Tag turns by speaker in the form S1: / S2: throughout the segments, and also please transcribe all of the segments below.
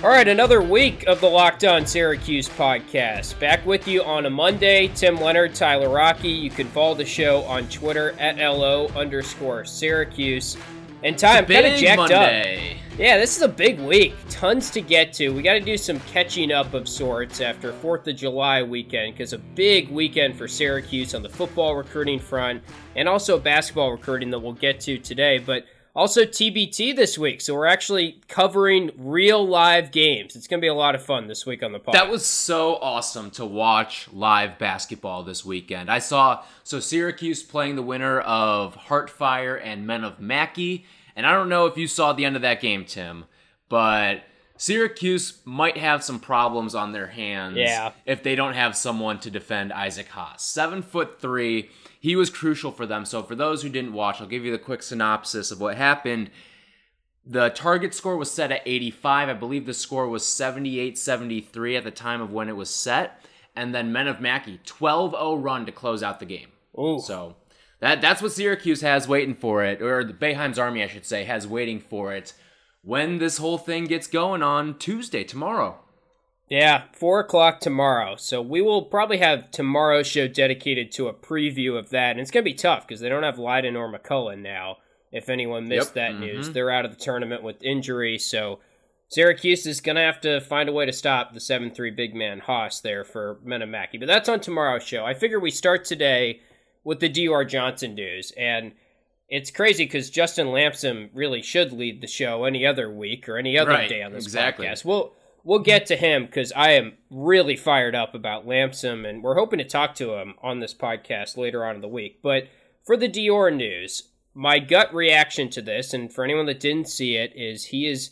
S1: All right, another week of the Locked On Syracuse podcast. Back with you on a Monday. Tim Leonard, Tyler Rocky. You can follow the show on Twitter at LO underscore Syracuse. And time kind of jacked
S2: Monday.
S1: up. Yeah, this is a big week. Tons to get to. We got to do some catching up of sorts after 4th of July weekend because a big weekend for Syracuse on the football recruiting front and also basketball recruiting that we'll get to today. But also, TBT this week, so we're actually covering real live games. It's going to be a lot of fun this week on the pod.
S2: That was so awesome to watch live basketball this weekend. I saw so Syracuse playing the winner of Heartfire and Men of Mackey, and I don't know if you saw the end of that game, Tim, but Syracuse might have some problems on their hands
S1: Yeah.
S2: if they don't have someone to defend Isaac Haas. Seven foot three, he was crucial for them. So for those who didn't watch, I'll give you the quick synopsis of what happened. The target score was set at 85. I believe the score was 78 73 at the time of when it was set. And then Men of Mackey, 12 0 run to close out the game.
S1: Ooh.
S2: So that that's what Syracuse has waiting for it, or the Boeheim's Army, I should say, has waiting for it when this whole thing gets going on Tuesday, tomorrow.
S1: Yeah, four o'clock tomorrow. So we will probably have tomorrow's show dedicated to a preview of that. And it's going to be tough because they don't have Lydon or McCullough now. If anyone missed
S2: Yep,
S1: that
S2: mhm.
S1: news, they're out of the tournament with injury. So Syracuse is going to have to find a way to stop the 7 3 big man Haas there for Men of Mackey. But that's on tomorrow's show. I figure we start today with the Dior Johnson news. And it's crazy because Justin Lamson really should lead the show any other week or any other
S2: Right,
S1: day on this
S2: exactly.
S1: podcast. We'll we'll get to him because I am really fired up about Lamson, and we're hoping to talk to him on this podcast later on in the week. But for the Dior news, my gut reaction to this, and for anyone that didn't see it, is he is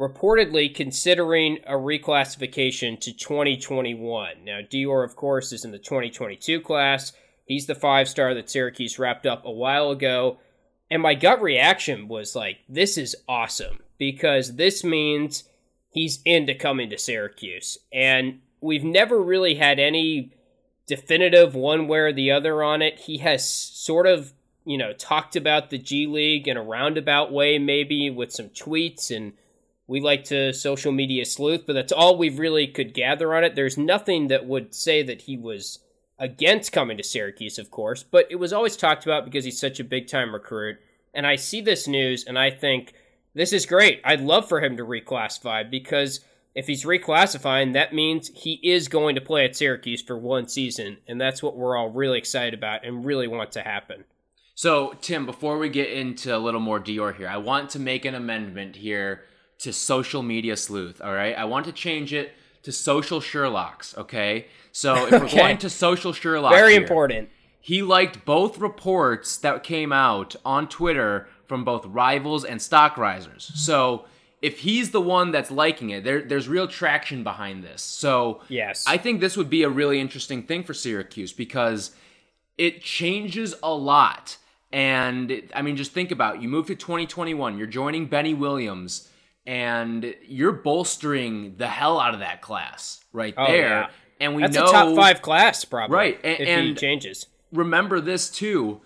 S1: reportedly considering a reclassification to 2021. Now, Dior, of course, is in the 2022 class. He's the five star that Syracuse wrapped up a while ago. And my gut reaction was like, this is awesome because this means he's into coming to Syracuse. And we've never really had any definitive one way or the other on it. He has sort of, you know, talked about the G League in a roundabout way, maybe with some tweets. And we like to social media sleuth, but that's all we really could gather on it. There's nothing that would say that he was against coming to Syracuse, of course, but it was always talked about because he's such a big time recruit. And I see this news and I think this is great. I'd love for him to reclassify because if he's reclassifying, that means he is going to play at Syracuse for one season. And that's what we're all really excited about and really want to happen.
S2: So, Tim, before we get into a little more Dior here, I want to make an amendment here to social media sleuth, all right? I want to change it to social Sherlocks, okay? So, if we're going to social Sherlock
S1: Very
S2: here,
S1: important.
S2: he liked both reports that came out on Twitter from both rivals and Stockrisers. So, if he's the one that's liking it, there, there's real traction behind this. So,
S1: Yes.
S2: I think this would be a really interesting thing for Syracuse because it changes a lot. And I mean, just think about it. you move to 2021, you're joining Benny Williams, and you're bolstering the hell out of that class right
S1: Oh,
S2: there.
S1: yeah.
S2: And we
S1: That's
S2: know
S1: a top five class, probably.
S2: Right, a-
S1: if he
S2: and-
S1: changes.
S2: remember this too.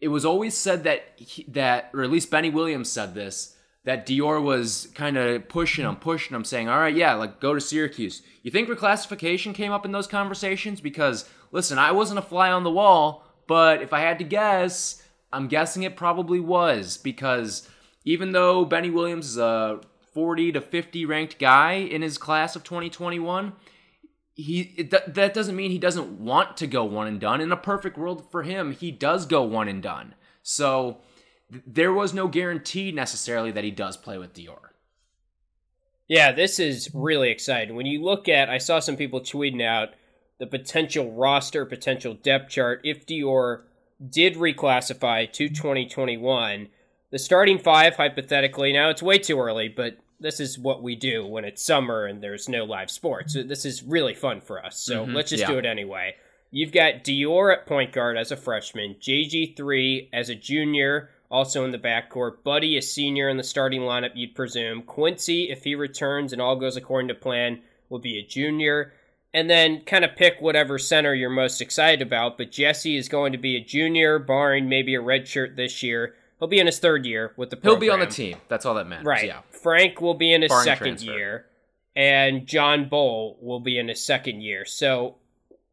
S2: It was always said that he, that, or at least Benny Williams said this, that Dior was kind of pushing him, pushing him, saying, "All right, yeah, like go to Syracuse." You think reclassification came up in those conversations? Because listen, I wasn't a fly on the wall, but if I had to guess, I'm guessing it probably was because even though Benny Williams is a 40 to 50 ranked guy in his class of 2021, he that doesn't mean he doesn't want to go one and done. In a perfect world for him, he does go one and done. So th- there was no guarantee necessarily that he does play with Dior.
S1: Yeah, this is really exciting. When you look at, I saw some people tweeting out the potential roster, potential depth chart. If Dior did reclassify to 2021, the starting five, hypothetically, now it's way too early, but this is what we do when it's summer and there's no live sports. This is really fun for us. So
S2: Mhm,
S1: let's just
S2: yeah.
S1: do it anyway. You've got Dior at point guard as a freshman, JG3 as a junior, also in the backcourt. Buddy, a senior in the starting lineup, you'd presume. Quincy, if he returns and all goes according to plan, will be a junior. And then kind of pick whatever center you're most excited about. But Jesse is going to be a junior, barring maybe a red shirt this year. He'll be in his third year with the program.
S2: He'll be on the team. That's all that matters.
S1: Right.
S2: Yeah.
S1: Frank will be in his
S2: Barring
S1: second
S2: transfer.
S1: year. and John Bol will be in his second year. So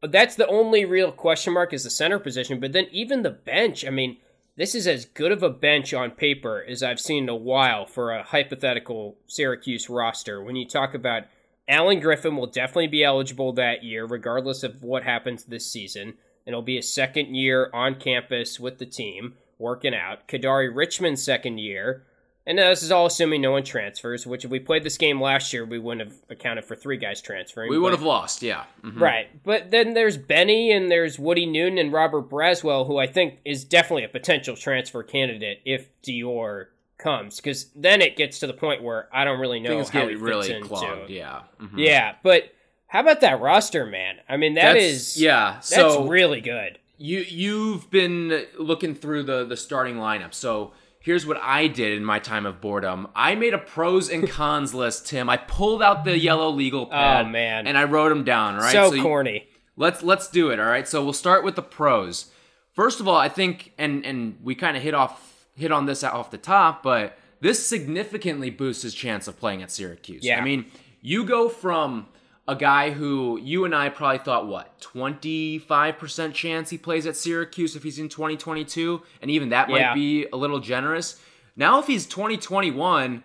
S1: that's the only real question mark is the center position. But then even the bench, I mean, this is as good of a bench on paper as I've seen in a while for a hypothetical Syracuse roster. When you talk about Alan Griffin will definitely be eligible that year, regardless of what happens this season. And it'll be a second year on campus with the team, working out. Kadary Richmond's second year. And now this is all assuming no one transfers, which if we played this game last year, we wouldn't have accounted for three guys transferring.
S2: We would have lost, yeah. Mhm.
S1: Right. But then there's Benny and there's Woody Newton and Robert Braswell, who I think is definitely a potential transfer candidate if Dior comes. Because then it gets to the point where I don't really know
S2: Things
S1: how he fits
S2: really
S1: into.
S2: clogged, yeah. Mhm.
S1: Yeah, but how about that roster, man? I mean, that
S2: That's-
S1: is
S2: yeah.
S1: that's
S2: So
S1: really good.
S2: You you've been looking through the the starting lineup. So here's what I did in my time of boredom. I made a pros and cons list, Tim. I pulled out the yellow legal oh, pad,
S1: Oh, man.
S2: and I wrote them down. Right,
S1: so
S2: you-
S1: corny.
S2: let's let's do it. All right, so we'll start with the pros. First of all, I think, and and we kind of hit off hit on this off the top, but this significantly boosts his chance of playing at Syracuse.
S1: Yeah.
S2: I mean, you go from a guy who you and I probably thought what 25% chance he plays at Syracuse if he's in 2022 and even that might
S1: Yeah.
S2: be a little generous. Now if he's 2021,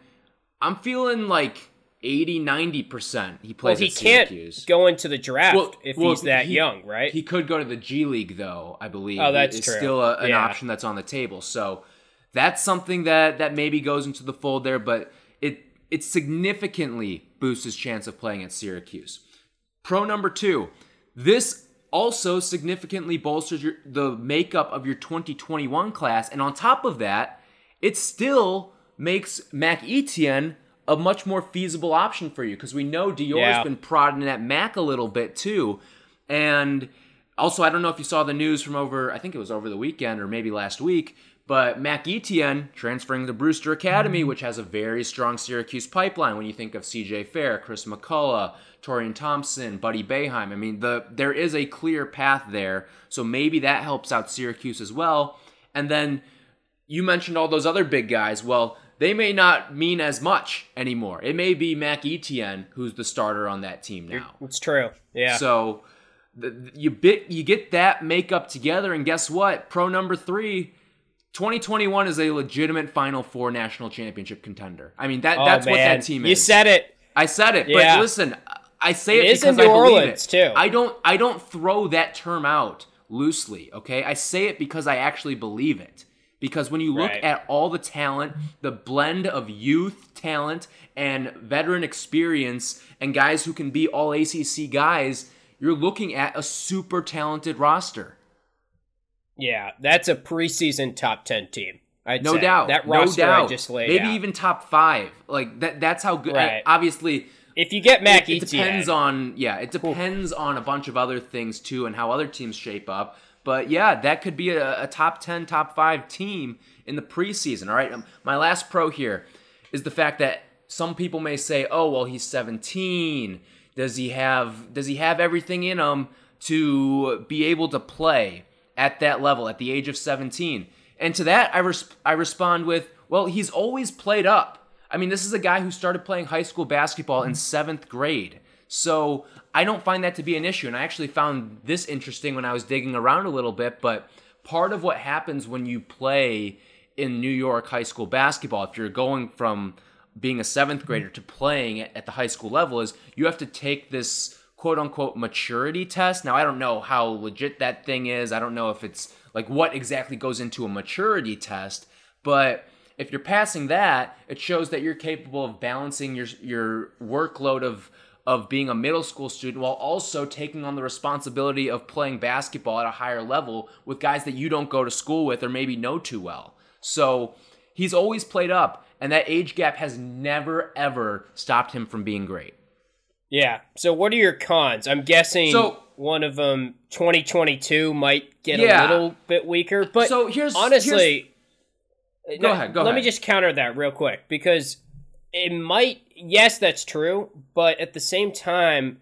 S2: I'm feeling like 80 90% he plays Well,
S1: he
S2: at
S1: can't
S2: Syracuse.
S1: go into the draft
S2: Well-
S1: if
S2: well,
S1: he's that
S2: he-
S1: young, right?
S2: He could go to the G League though, I believe.
S1: Oh, that's
S2: it's
S1: true.
S2: still a, an
S1: Yeah.
S2: option that's on the table. So that's something that that maybe goes into the fold there, but it it significantly boosts his chance of playing at Syracuse. Pro number two, this also significantly bolsters your, the makeup of your 2021 class, and on top of that, it still makes Mac Etienne a much more feasible option for you because we know Dior's
S1: Yeah.
S2: been prodding at Mac a little bit too, and also I don't know if you saw the news from over I think it was over the weekend or maybe last week, but Mac Etienne transferring to Brewster Academy, which has a very strong Syracuse pipeline. When you think of C.J. Fair, Chris McCullough, Torian Thompson, Buddy Boeheim, I mean the there is a clear path there, so maybe that helps out Syracuse as well. And then you mentioned all those other big guys. Well, they may not mean as much anymore. It may be Mac Etienne who's the starter on that team now.
S1: it's true. Yeah.
S2: So the, you bit you get that makeup together, and guess what? Pro number three. 2021 is a legitimate Final Four national championship contender. I mean that
S1: oh,
S2: that's what that team is.
S1: You said it.
S2: I said it,
S1: Yeah.
S2: but listen, I say it, because I believe
S1: Orleans,
S2: it.
S1: too.
S2: I don't I don't throw that term out loosely, okay? I say it because I actually believe it. Because when you look
S1: Right.
S2: at all the talent, the blend of youth talent and veteran experience and guys who can be all ACC guys, you're looking at a super talented roster.
S1: Yeah, that's a preseason top ten team. I'd
S2: No
S1: say.
S2: doubt.
S1: That
S2: no
S1: roster
S2: doubt.
S1: I just laid
S2: Maybe
S1: out.
S2: even top 5. Like that that's how good
S1: Right.
S2: obviously
S1: if you get Mac
S2: it, it depends on yeah it depends on a bunch of other things too and how other teams shape up but yeah that could be a, a top 10 top 5 team in the preseason all right um, my last pro here is the fact that some people may say oh well he's 17 does he have does he have everything in him to be able to play at that level at the age of 17 and to that i, res- I respond with well he's always played up I mean, this is a guy who started playing high school basketball in seventh grade. So I don't find that to be an issue. And I actually found this interesting when I was digging around a little bit. But part of what happens when you play in New York high school basketball, if you're going from being a seventh grader to playing at, at the high school level, is you have to take this quote unquote maturity test. Now, I don't know how legit that thing is. I don't know if it's like what exactly goes into a maturity test. But if you're passing that, it shows that you're capable of balancing your your workload of of being a middle school student while also taking on the responsibility of playing basketball at a higher level with guys that you don't go to school with or maybe know too well. So he's always played up, and that age gap has never ever stopped him from being great.
S1: Yeah. So what are your cons? I'm guessing
S2: So-
S1: one of them, 2022, might get
S2: Yeah.
S1: a little bit weaker. But
S2: So here's-
S1: honestly, uh,
S2: Go
S1: no,
S2: ahead, go
S1: let me just counter that real quick because it might. Yes, that's true, but at the same time,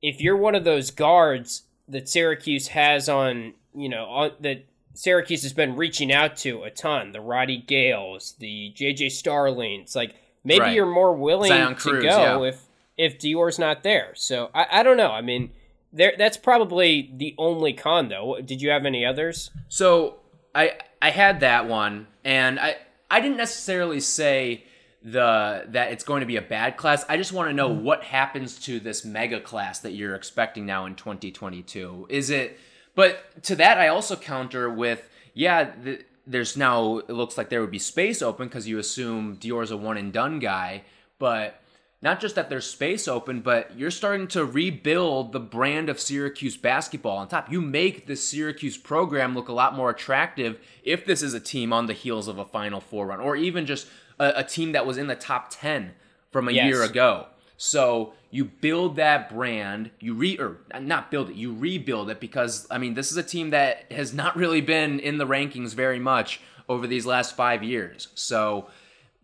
S1: if you're one of those guards that Syracuse has on, you know, on that Syracuse has been reaching out to a ton, the Roddy Gayles, the JJ Starlings, like maybe
S2: Right.
S1: you're more willing
S2: Zion
S1: to
S2: Cruz,
S1: go
S2: yeah.
S1: if if Dior's not there. So I, I don't know. I mean, there that's probably the only con though. Did you have any others?
S2: So I I had that one, and I I didn't necessarily say the that it's going to be a bad class. I just want to know mm-hmm. what happens to this mega class that you're expecting now in 2022. Is it? But to that, I also counter with yeah. The, there's now it looks like there would be space open because you assume Dior's a one and done guy, but not just that there's space open, but you're starting to rebuild the brand of Syracuse basketball on top. You make the Syracuse program look a lot more attractive if this is a team on the heels of a Final Four run, or even just a, a team that was in the top 10 from a
S1: Yes.
S2: year ago. So you build that brand, you re or not build it, you rebuild it because I mean this is a team that has not really been in the rankings very much over these last five years. So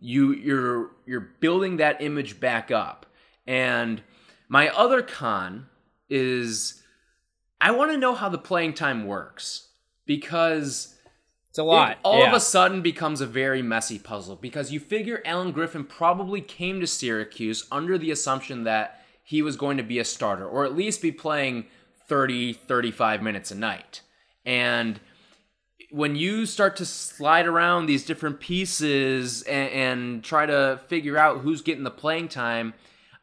S2: you you're you're building that image back up. And my other con is I want to know how the playing time works because
S1: It's a lot.
S2: it all
S1: yeah.
S2: of a sudden becomes a very messy puzzle because you figure Alan Griffin probably came to Syracuse under the assumption that he was going to be a starter or at least be playing 30 35 minutes a night. And when you start to slide around these different pieces and, and try to figure out who's getting the playing time,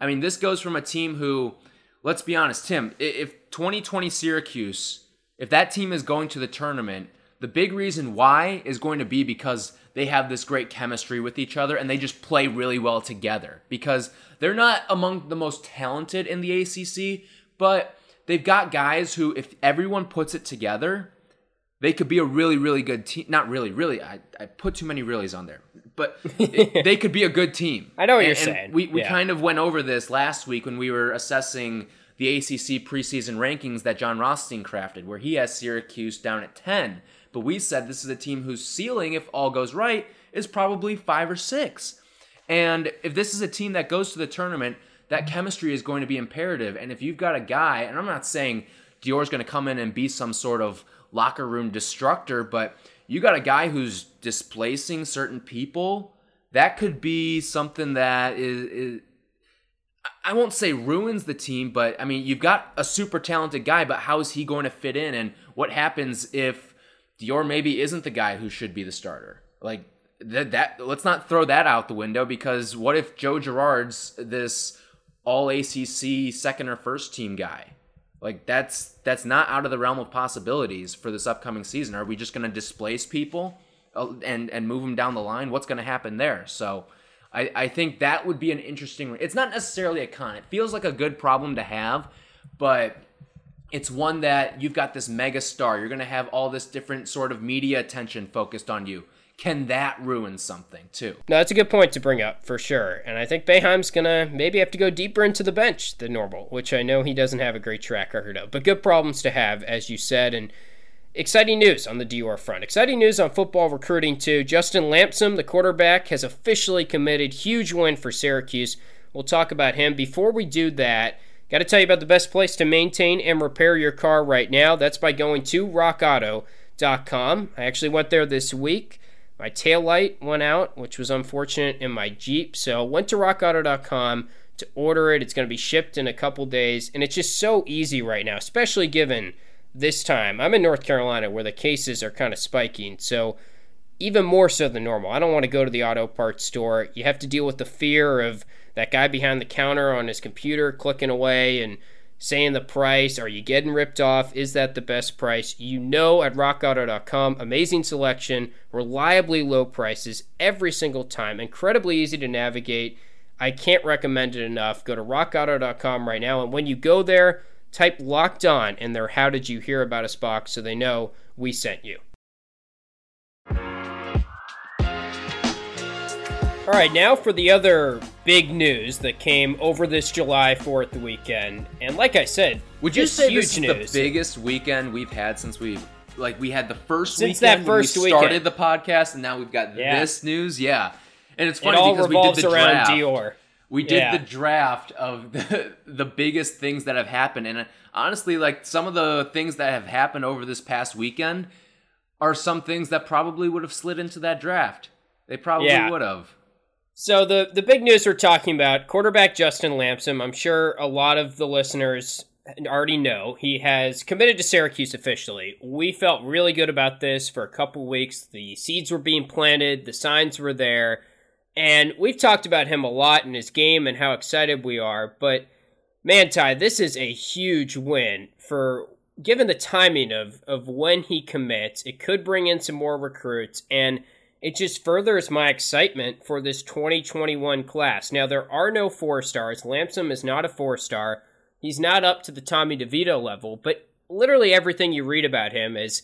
S2: I mean, this goes from a team who, let's be honest, Tim, if 2020 Syracuse, if that team is going to the tournament, the big reason why is going to be because they have this great chemistry with each other and they just play really well together. Because they're not among the most talented in the ACC, but they've got guys who, if everyone puts it together, they could be a really, really good team. Not really, really. I, I put too many reallys on there, but it- they could be a good team.
S1: I know what you're
S2: And- and
S1: saying.
S2: We we
S1: Yeah.
S2: kind of went over this last week when we were assessing the ACC preseason rankings that Jon Rothstein crafted, where he has Syracuse down at ten. But we said this is a team whose ceiling, if all goes right, is probably five or six. And if this is a team that goes to the tournament, that chemistry is going to be imperative. And if you've got a guy, and I'm not saying Dior's going to come in and be some sort of locker room destructor, but you got a guy who's displacing certain people, that could be something that is, is I won't say ruins the team, but I mean, you've got a super talented guy, but how is he going to fit in? And what happens if Dior maybe isn't the guy who should be the starter? Like that, that let's not throw that out the window because what if Joe Girard's this all ACC second or first team guy? Like that's that's not out of the realm of possibilities for this upcoming season. Are we just going to displace people uh, and and move them down the line? What's going to happen there? So I I think that would be an interesting. It's not necessarily a con. It feels like a good problem to have, but it's one that you've got this mega star. You're going to have all this different sort of media attention focused on you. Can that ruin something too?
S1: No, that's a good point to bring up for sure. And I think Boeheim's gonna maybe have to go deeper into the bench than normal, which I know he doesn't have a great track record of. But good problems to have, as you said, and exciting news on the Dior front. Exciting news on football recruiting too. Justin Lamson, the quarterback, has officially committed. Huge win for Syracuse. We'll talk about him. Before we do that, got to tell you about the best place to maintain and repair your car right now. That's by going to rockauto.com. I actually went there this week. My taillight went out, which was unfortunate in my Jeep. So went to rockauto.com to order it. It's going to be shipped in a couple days. And it's just so easy right now, especially given this time. I'm in North Carolina where the cases are kind of spiking. So even more so than normal. I don't want to go to the auto parts store. You have to deal with the fear of that guy behind the counter on his computer clicking away and saying the price. Are you getting ripped off? Is that the best price? You know at rockauto.com. Amazing selection, reliably low prices every single time, incredibly easy to navigate. I can't recommend it enough. Go to rockauto.com right now. And when you go there, type locked on in their How Did You Hear About Us box so they know we sent you. All right, now for the other big news that came over this July 4th weekend. And like I said,
S2: Would you say
S1: huge
S2: this is
S1: news.
S2: the biggest weekend we've had since we like we had the first
S1: Since
S2: weekend
S1: that first
S2: we started
S1: weekend.
S2: the podcast, and now we've got
S1: Yeah.
S2: this news? Yeah, and it's
S1: it
S2: funny
S1: all
S2: because we did the draft.
S1: Dior.
S2: We did
S1: Yeah.
S2: the draft of the, the biggest things that have happened, and uh, honestly, like some of the things that have happened over this past weekend are some things that probably would have slid into that draft. They probably
S1: Yeah.
S2: would have.
S1: So the the big news we're talking about, quarterback Justin Lamson. I'm sure a lot of the listeners already know he has committed to Syracuse officially. We felt really good about this for a couple weeks. The seeds were being planted, the signs were there, and we've talked about him a lot in his game and how excited we are. But man, Ty, this is a huge win for given the timing of of when he commits. It could bring in some more recruits and. It just furthers my excitement for this 2021 class. Now, there are no four stars. Lamson is not a four star He's not up to the Tommy DeVito level, but literally everything you read about him is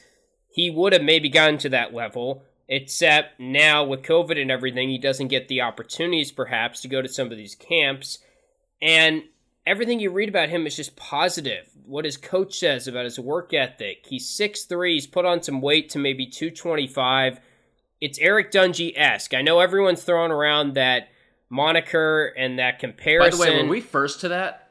S1: he would have maybe gotten to that level, except now with COVID and everything, he doesn't get the opportunities perhaps to go to some of these camps. And everything you read about him is just positive. What his coach says about his work ethic. He's 6'3, he's put on some weight to maybe 225. It's Eric Dungey esque. I know everyone's throwing around that moniker and that comparison.
S2: By the way, were we first to that?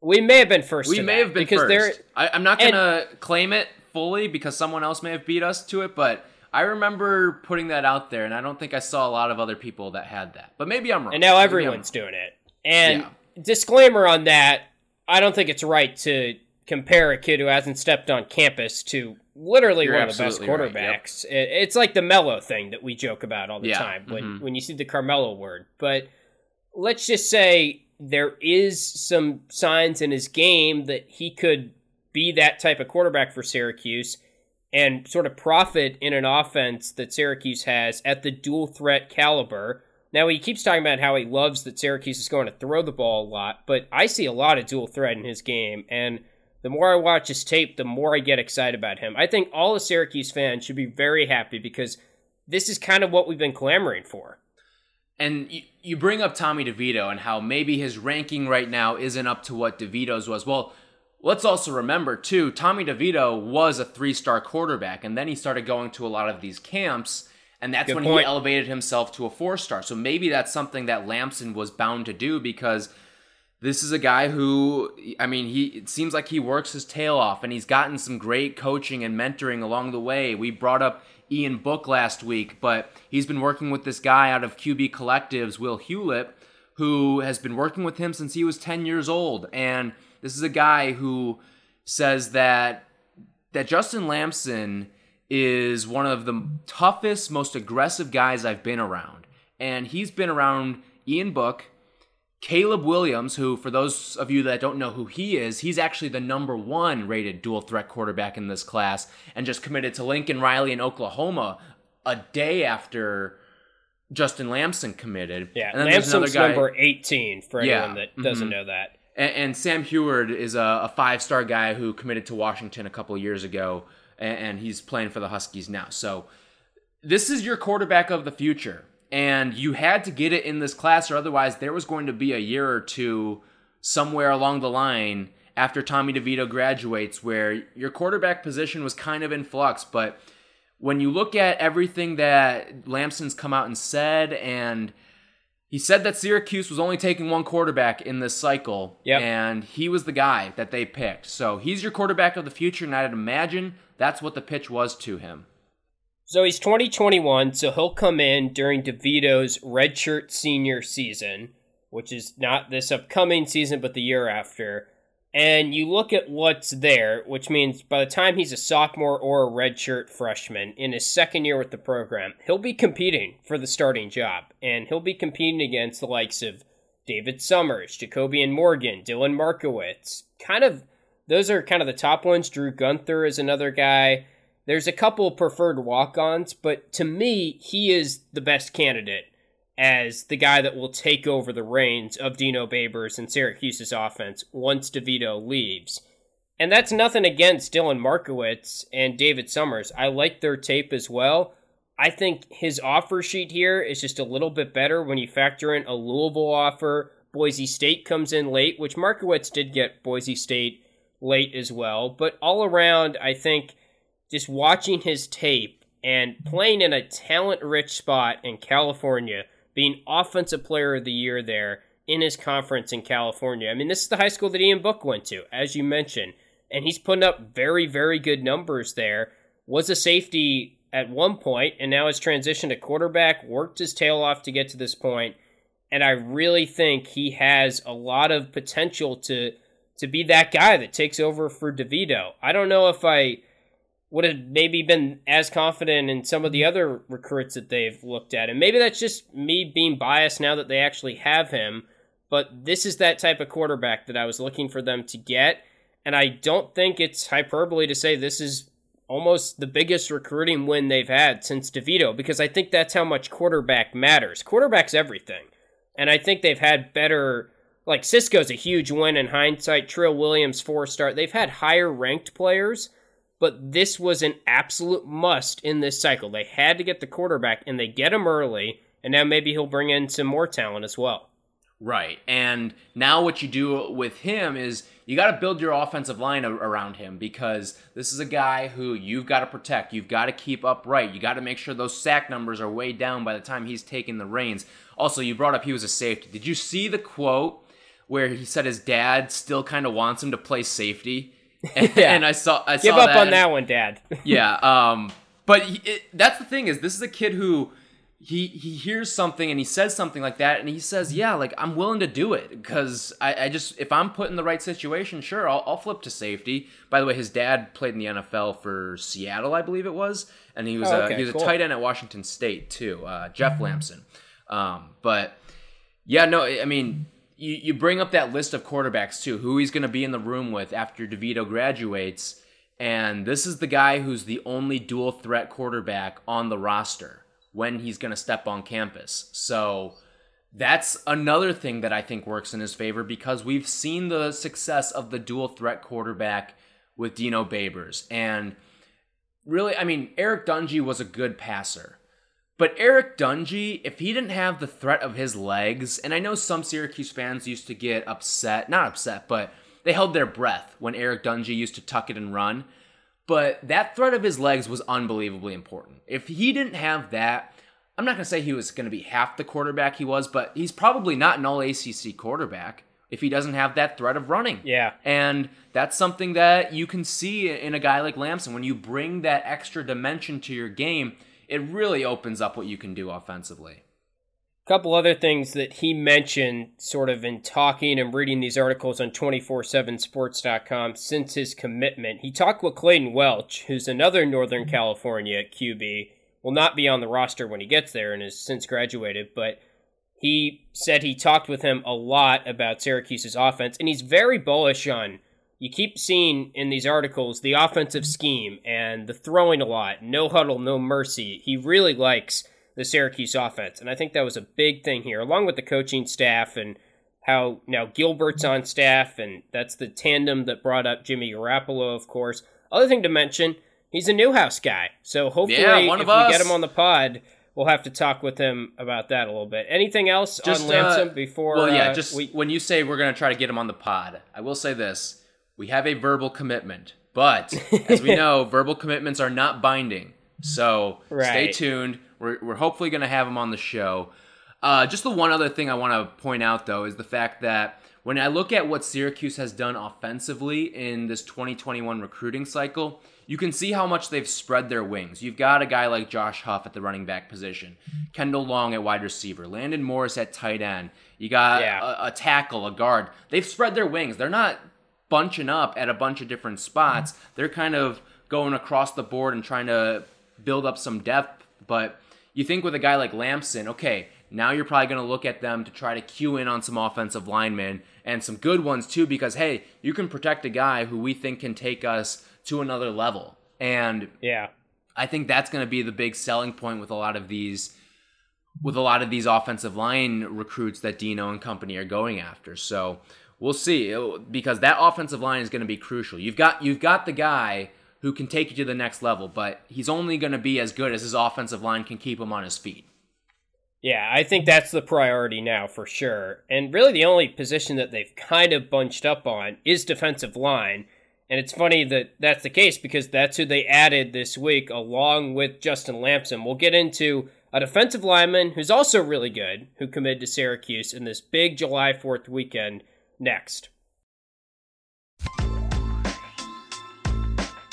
S1: We may have been first.
S2: We may
S1: that,
S2: have been
S1: because
S2: first. I, am not gonna and, claim it fully because someone else may have beat us to it, but I remember putting that out there, and I don't think I saw a lot of other people that had that. But maybe I'm wrong.
S1: And now everyone's doing it. And yeah. disclaimer on that: I don't think it's right to compare a kid who hasn't stepped on campus to literally You're one of the best quarterbacks. Right. Yep. It's like the Mello thing that we joke about all the yeah. time when mm-hmm. when you see the Carmelo word. But let's just say there is some signs in his game that he could be that type of quarterback for Syracuse and sort of profit in an offense that Syracuse has at the dual threat caliber. Now he keeps talking about how he loves that Syracuse is going to throw the ball a lot, but I see a lot of dual threat in his game and the more I watch his tape, the more I get excited about him. I think all the Syracuse fans should be very happy because this is kind of what we've been clamoring for.
S2: And you, you bring up Tommy DeVito and how maybe his ranking right now isn't up to what DeVito's was. Well, let's also remember, too, Tommy DeVito was a three star quarterback, and then he started going to a lot of these camps, and that's Good when point. he elevated himself to a four star. So maybe that's something that Lamson was bound to do because this is a guy who, I mean, he it seems like he works his tail off, and he's gotten some great coaching and mentoring along the way. We brought up Ian Book last week, but he's been working with this guy out of QB Collective, Will Hewlett, who has been working with him since he was 10 years old. And this is a guy who says that that Justin Lamson is one of the toughest, most aggressive guys I've been around. And he's been around Ian Book, Caleb Williams, who, for those of you that don't know who he is, he's actually the number one rated dual threat quarterback in this class and just committed to Lincoln Riley in Oklahoma a day after Justin Lamson committed.
S1: Yeah, and then Lamson's guy, number 18 for anyone yeah, that doesn't mm-hmm. know that.
S2: And, and, Sam Huard is a, a five star guy who committed to Washington a couple years ago, and, and he's playing for the Huskies now. So this is your quarterback of the future and you had to get it in this class or otherwise there was going to be a year or two somewhere along the line after Tommy DeVito graduates where your quarterback position was kind of in flux but when you look at everything that Lamson's come out and said and he said that Syracuse was only taking one quarterback in this cycle yep. and he was the guy that they picked. So he's your quarterback of the future and I'd imagine that's what the pitch was to him.
S1: So he's 2021, so he'll come in during DeVito's redshirt senior season, which is not this upcoming season, but the year after. And you look at what's there, which means by the time he's a sophomore or a redshirt freshman in his second year with the program, he'll be competing for the starting job. And he'll be competing against the likes of David Summers, JaCobian Morgan, Dylan Markowitz. Kind of, those are kind of the top ones. Drew Gunther is another guy. There's a couple preferred walk ons, but to me, he is the best candidate as the guy that will take over the reins of Dino Babers and Syracuse's offense once DeVito leaves. And that's nothing against Dylan Markowitz and David Summers. I like their tape as well. I think his offer sheet here is just a little bit better when you factor in a Louisville offer. Boise State comes in late, which Markowitz did get Boise State late as well. But all around, I think just watching his tape and playing in a talent rich spot in California, being offensive player of the year there in his conference in California. I mean, this is the high school that Ian Book went to, as you mentioned, and he's putting up very, very good numbers there. Was a safety at one point and now has transitioned to quarterback, worked his tail off to get to this point, and I really think he has a lot of potential to to be that guy that takes over for DeVito. I don't know if I would have maybe been as confident in some of the other recruits that they've looked at. And maybe that's just me being biased now that they actually have him. But this is that type of quarterback that I was looking for them to get. And I don't think it's hyperbole to say this is almost the biggest recruiting win they've had since DeVito, because I think that's how much quarterback matters. Quarterback's everything. And I think they've had better like Cisco's a huge win in hindsight. Trill Williams four star. They've had higher ranked players but this was an absolute must in this cycle. They had to get the quarterback, and they get him early, and now maybe he'll bring in some more talent as well.
S2: Right. And now what you do with him is you got to build your offensive line around him because this is a guy who you've got to protect. You've got to keep upright. You got to make sure those sack numbers are way down by the time he's taking the reins. Also, you brought up he was a safety. Did you see the quote where he said his dad still kind of wants him to play safety? And, yeah. and I saw I
S1: give
S2: saw
S1: up
S2: that
S1: on
S2: and,
S1: that one, Dad.
S2: yeah, um, but he, it, that's the thing is this is a kid who he he hears something and he says something like that and he says yeah like i'm willing to do it because I, I just if i'm put in the right situation sure I'll, I'll flip to safety by the way his dad played in the nfl for seattle i believe it was and he was oh, okay, a he was cool. a tight end at washington state too uh, jeff lamson um, but yeah no i mean you, you bring up that list of quarterbacks too, who he's going to be in the room with after DeVito graduates. And this is the guy who's the only dual threat quarterback on the roster when he's going to step on campus. So that's another thing that I think works in his favor because we've seen the success of the dual threat quarterback with Dino Babers. And really, I mean, Eric Dungey was a good passer. But Eric Dungey, if he didn't have the threat of his legs, and I know some Syracuse fans used to get upset, not upset, but they held their breath when Eric Dungey used to tuck it and run. But that threat of his legs was unbelievably important. If he didn't have that, I'm not going to say he was going to be half the quarterback he was, but he's probably not an all ACC quarterback if he doesn't have that threat of running.
S1: Yeah.
S2: And that's something that you can see in a guy like Lamson. When you bring that extra dimension to your game, it really opens up what you can do offensively.
S1: A couple other things that he mentioned, sort of in talking and reading these articles on 247sports.com since his commitment. He talked with Clayton Welch, who's another Northern California QB. Will not be on the roster when he gets there and has since graduated, but he said he talked with him a lot about Syracuse's offense, and he's very bullish on you keep seeing in these articles the offensive scheme and the throwing a lot, no huddle, no mercy. He really likes the Syracuse offense, and I think that was a big thing here, along with the coaching staff and how now Gilbert's on staff, and that's the tandem that brought up Jimmy Garoppolo, of course. Other thing to mention, he's a Newhouse guy, so hopefully yeah, if we us. get him on the pod, we'll have to talk with him about that a little bit. Anything else just, on Lamson uh, before?
S2: Well, yeah, uh, just we, when you say we're going to try to get him on the pod, I will say this we have a verbal commitment. But as we know, verbal commitments are not binding. So right. stay tuned. We're, we're hopefully going to have him on the show. Uh, just the one other thing I want to point out, though, is the fact that when I look at what Syracuse has done offensively in this 2021 recruiting cycle, you can see how much they've spread their wings. You've got a guy like Josh Huff at the running back position, Kendall Long at wide receiver, Landon Morris at tight end. You got yeah. a, a tackle, a guard. They've spread their wings. They're not bunching up at a bunch of different spots. Mm-hmm. They're kind of going across the board and trying to build up some depth. But you think with a guy like Lamson, okay, now you're probably going to look at them to try to cue in on some offensive linemen and some good ones too, because hey, you can protect a guy who we think can take us to another level. And
S1: yeah,
S2: I think that's going to be the big selling point with a lot of these with a lot of these offensive line recruits that Dino and company are going after. So we'll see because that offensive line is going to be crucial. You've got you've got the guy who can take you to the next level, but he's only going to be as good as his offensive line can keep him on his feet.
S1: Yeah, I think that's the priority now for sure. And really the only position that they've kind of bunched up on is defensive line. And it's funny that that's the case because that's who they added this week along with Justin Lamson. We'll get into a defensive lineman who's also really good, who committed to Syracuse in this big July 4th weekend next.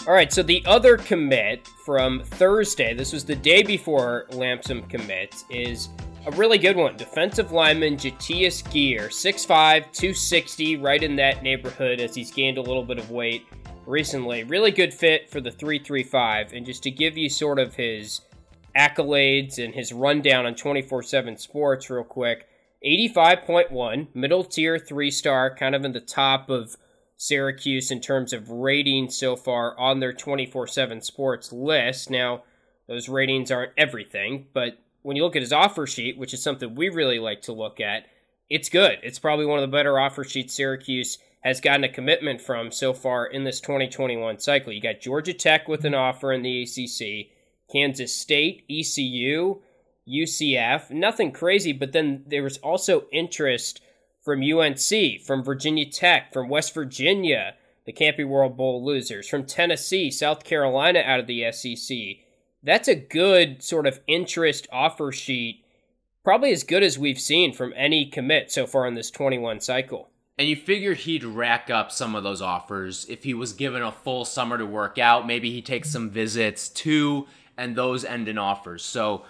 S1: All right, so the other commit from Thursday, this was the day before Lamson commits, is a really good one. Defensive lineman Jatius Geer, 6'5, 260, right in that neighborhood as he's gained a little bit of weight recently. Really good fit for the 335. And just to give you sort of his accolades and his rundown on 24 7 sports, real quick 85.1, middle tier, three star, kind of in the top of Syracuse in terms of ratings so far on their 24 7 sports list. Now, those ratings aren't everything, but when you look at his offer sheet, which is something we really like to look at, it's good. It's probably one of the better offer sheets Syracuse has gotten a commitment from so far in this 2021 cycle. You got Georgia Tech with an offer in the ACC, Kansas State, ECU, UCF, nothing crazy, but then there was also interest from UNC, from Virginia Tech, from West Virginia, the Camping World Bowl losers, from Tennessee, South Carolina out of the SEC, that's a good sort of interest offer sheet, probably as good as we've seen from any commit so far in this 21 cycle.
S2: And you figure he'd rack up some of those offers if he was given a full summer to work out. Maybe he takes some visits too, and those end in offers. So,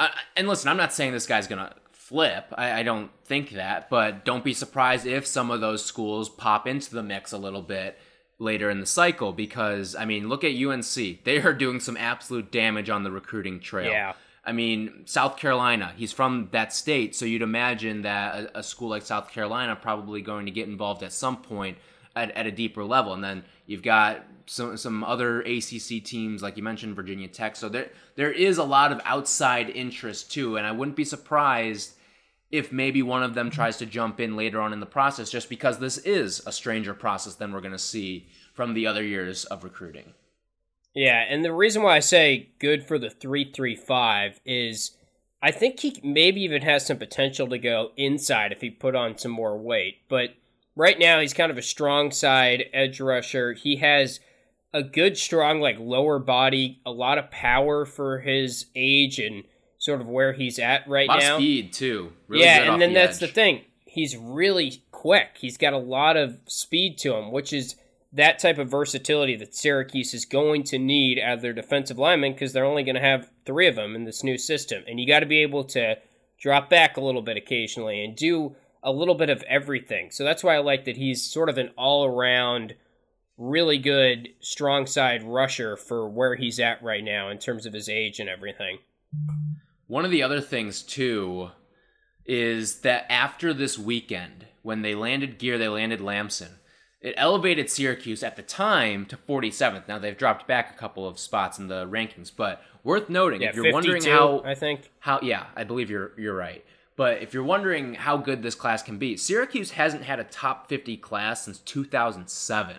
S2: uh, and listen, I'm not saying this guy's gonna flip. I, I don't think that, but don't be surprised if some of those schools pop into the mix a little bit later in the cycle because I mean, look at UNC. They are doing some absolute damage on the recruiting trail.
S1: Yeah.
S2: I mean, South Carolina, he's from that state, so you'd imagine that a, a, school like South Carolina probably going to get involved at some point at, at a deeper level. And then you've got some some other ACC teams, like you mentioned, Virginia Tech. So there there is a lot of outside interest too, and I wouldn't be surprised if maybe one of them tries to jump in later on in the process, just because this is a stranger process than we're going to see from the other years of recruiting.
S1: Yeah, and the reason why I say good for the 335 is I think he maybe even has some potential to go inside if he put on some more weight. But right now, he's kind of a strong side edge rusher. He has a good, strong, like lower body, a lot of power for his age and sort of where he's at right now.
S2: speed too. Really
S1: yeah, and then
S2: the
S1: that's
S2: edge.
S1: the thing. He's really quick. He's got a lot of speed to him, which is that type of versatility that Syracuse is going to need out of their defensive linemen because they're only going to have three of them in this new system. And you got to be able to drop back a little bit occasionally and do a little bit of everything. So that's why I like that he's sort of an all around, really good, strong side rusher for where he's at right now in terms of his age and everything.
S2: One of the other things too is that after this weekend, when they landed Geer, they landed Lamson. It elevated Syracuse at the time to 47th. Now they've dropped back a couple of spots in the rankings, but worth noting
S1: Yeah,
S2: if you're wondering how
S1: I think.
S2: how yeah, I believe you're you're right. But if you're wondering how good this class can be, Syracuse hasn't had a top 50 class since 2007.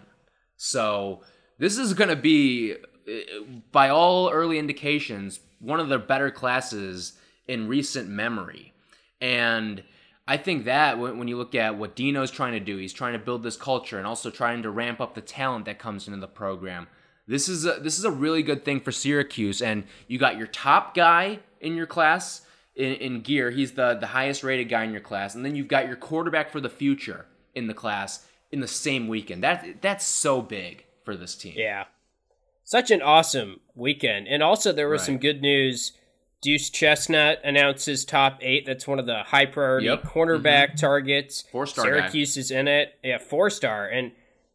S2: So this is going to be, uh, by all early indications, one of the better classes in recent memory. And I think that when, you look at what Dino's trying to do, he's trying to build this culture and also trying to ramp up the talent that comes into the program. This is a, this is a really good thing for Syracuse, and you got your top guy in your class in, in Geer. He's the the highest rated guy in your class, and then you've got your quarterback for the future in the class in the same weekend. That that's so big for this team.
S1: Yeah. Such an awesome weekend. And also, there was
S2: Right.
S1: some good news. Deuce Chestnut announces top eight. That's one of the high priority
S2: Yep. Mm-hmm.
S1: cornerback targets.
S2: Four-star guy.
S1: Syracuse is in it. Yeah, four star. And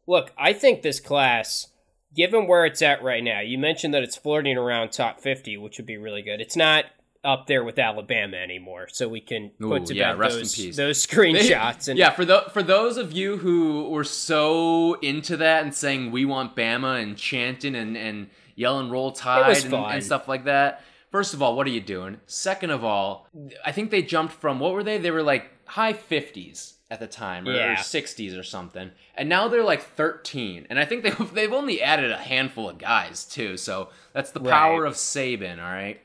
S1: look, I think this class, given where it's at right now, you mentioned that it's flirting around top 50, which would be really good. It's not up there with Alabama anymore, so we can put
S2: Ooh,
S1: to
S2: yeah,
S1: bed
S2: rest in
S1: those,
S2: peace.
S1: those screenshots. And
S2: yeah, for the for those of you who were so into that and saying we want Bama and chanting and and yelling roll tide and, and stuff like that. First of all, what are you doing? Second of all, I think they jumped from what were they? They were like high fifties at the time, or,
S1: Yeah.
S2: sixties or something, and now they're like thirteen. And I think they've they've only added a handful of guys too. So that's the power
S1: Right.
S2: of Saban. All right.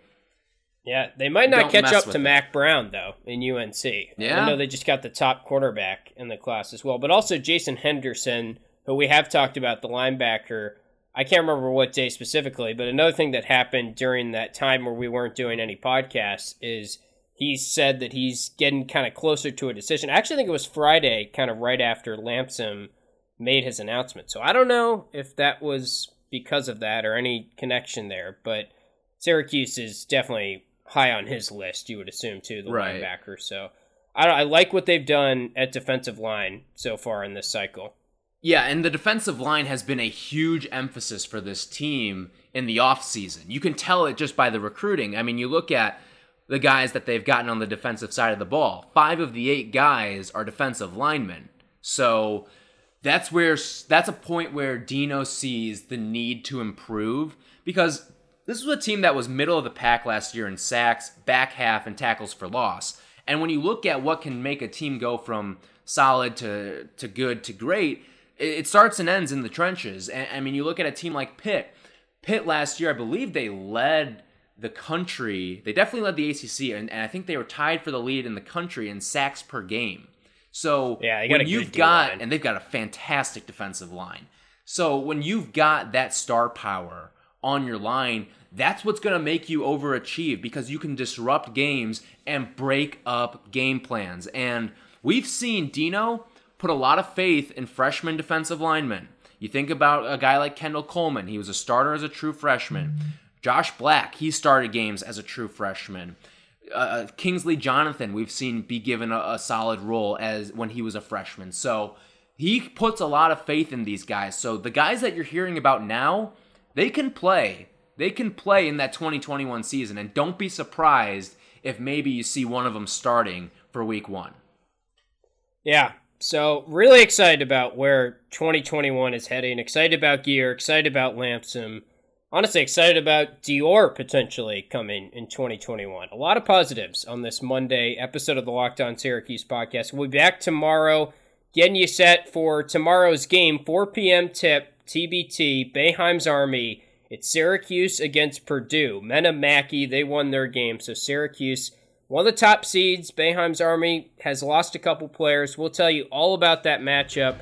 S1: Yeah, they might not
S2: Don't
S1: catch up to
S2: it.
S1: Mack Brown though in UNC.
S2: Yeah.
S1: I know they just got the top quarterback in the class as well, but also Jason Henderson, who we have talked about, the linebacker. I can't remember what day specifically, but another thing that happened during that time where we weren't doing any podcasts is he said that he's getting kind of closer to a decision. I actually think it was Friday, kind of right after Lamson made his announcement. So I don't know if that was because of that or any connection there. But Syracuse is definitely high on his list, you would assume, too, the
S2: Right.
S1: linebacker. So I, I like what they've done at defensive line so far in this cycle.
S2: Yeah, and the defensive line has been a huge emphasis for this team in the offseason. You can tell it just by the recruiting. I mean, you look at the guys that they've gotten on the defensive side of the ball. Five of the eight guys are defensive linemen. So that's where that's a point where Dino sees the need to improve because this was a team that was middle of the pack last year in sacks, back half, and tackles for loss. And when you look at what can make a team go from solid to to good to great, it, starts and ends in the trenches. And I mean, you look at a team like Pitt. Pitt last year, I believe they led the country. They definitely led the ACC, and, and I think they were tied for the lead in the country in sacks per game. So
S1: Yeah,
S2: when you've got,
S1: line.
S2: and they've got a fantastic defensive line. So when you've got that star power on your line, that's what's going to make you overachieve because you can disrupt games and break up game plans. And we've seen Dino put a lot of faith in freshman defensive linemen. You think about a guy like Kendall Coleman, he was a starter as a true freshman. Josh Black, he started games as a true freshman. Uh, Kingsley Jonathan, we've seen be given a, a solid role as when he was a freshman. So he puts a lot of faith in these guys. So the guys that you're hearing about now, they can play. They can play in that 2021 season, and don't be surprised if maybe you see one of them starting for week one.
S1: Yeah. So really excited about where 2021 is heading. Excited about Geer. Excited about Lamson. Honestly, excited about Dior potentially coming in 2021. A lot of positives on this Monday episode of the Locked On Syracuse podcast. We'll be back tomorrow, getting you set for tomorrow's game, 4 p.m. tip, TBT, Boeheim's Army. It's Syracuse against Purdue. Men of Mackey, they won their game. So Syracuse one of the top seeds, Boeheim's Army, has lost a couple players. We'll tell you all about that matchup,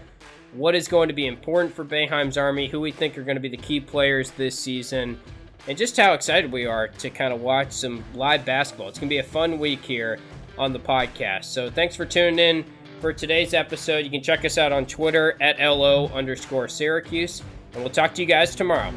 S1: what is going to be important for Boeheim's Army, who we think are going to be the key players this season, and just how excited we are to kind of watch some live basketball. It's going to be a fun week here on the podcast. So thanks for tuning in for today's episode. You can check us out on Twitter at LO underscore Syracuse, and we'll talk to you guys tomorrow.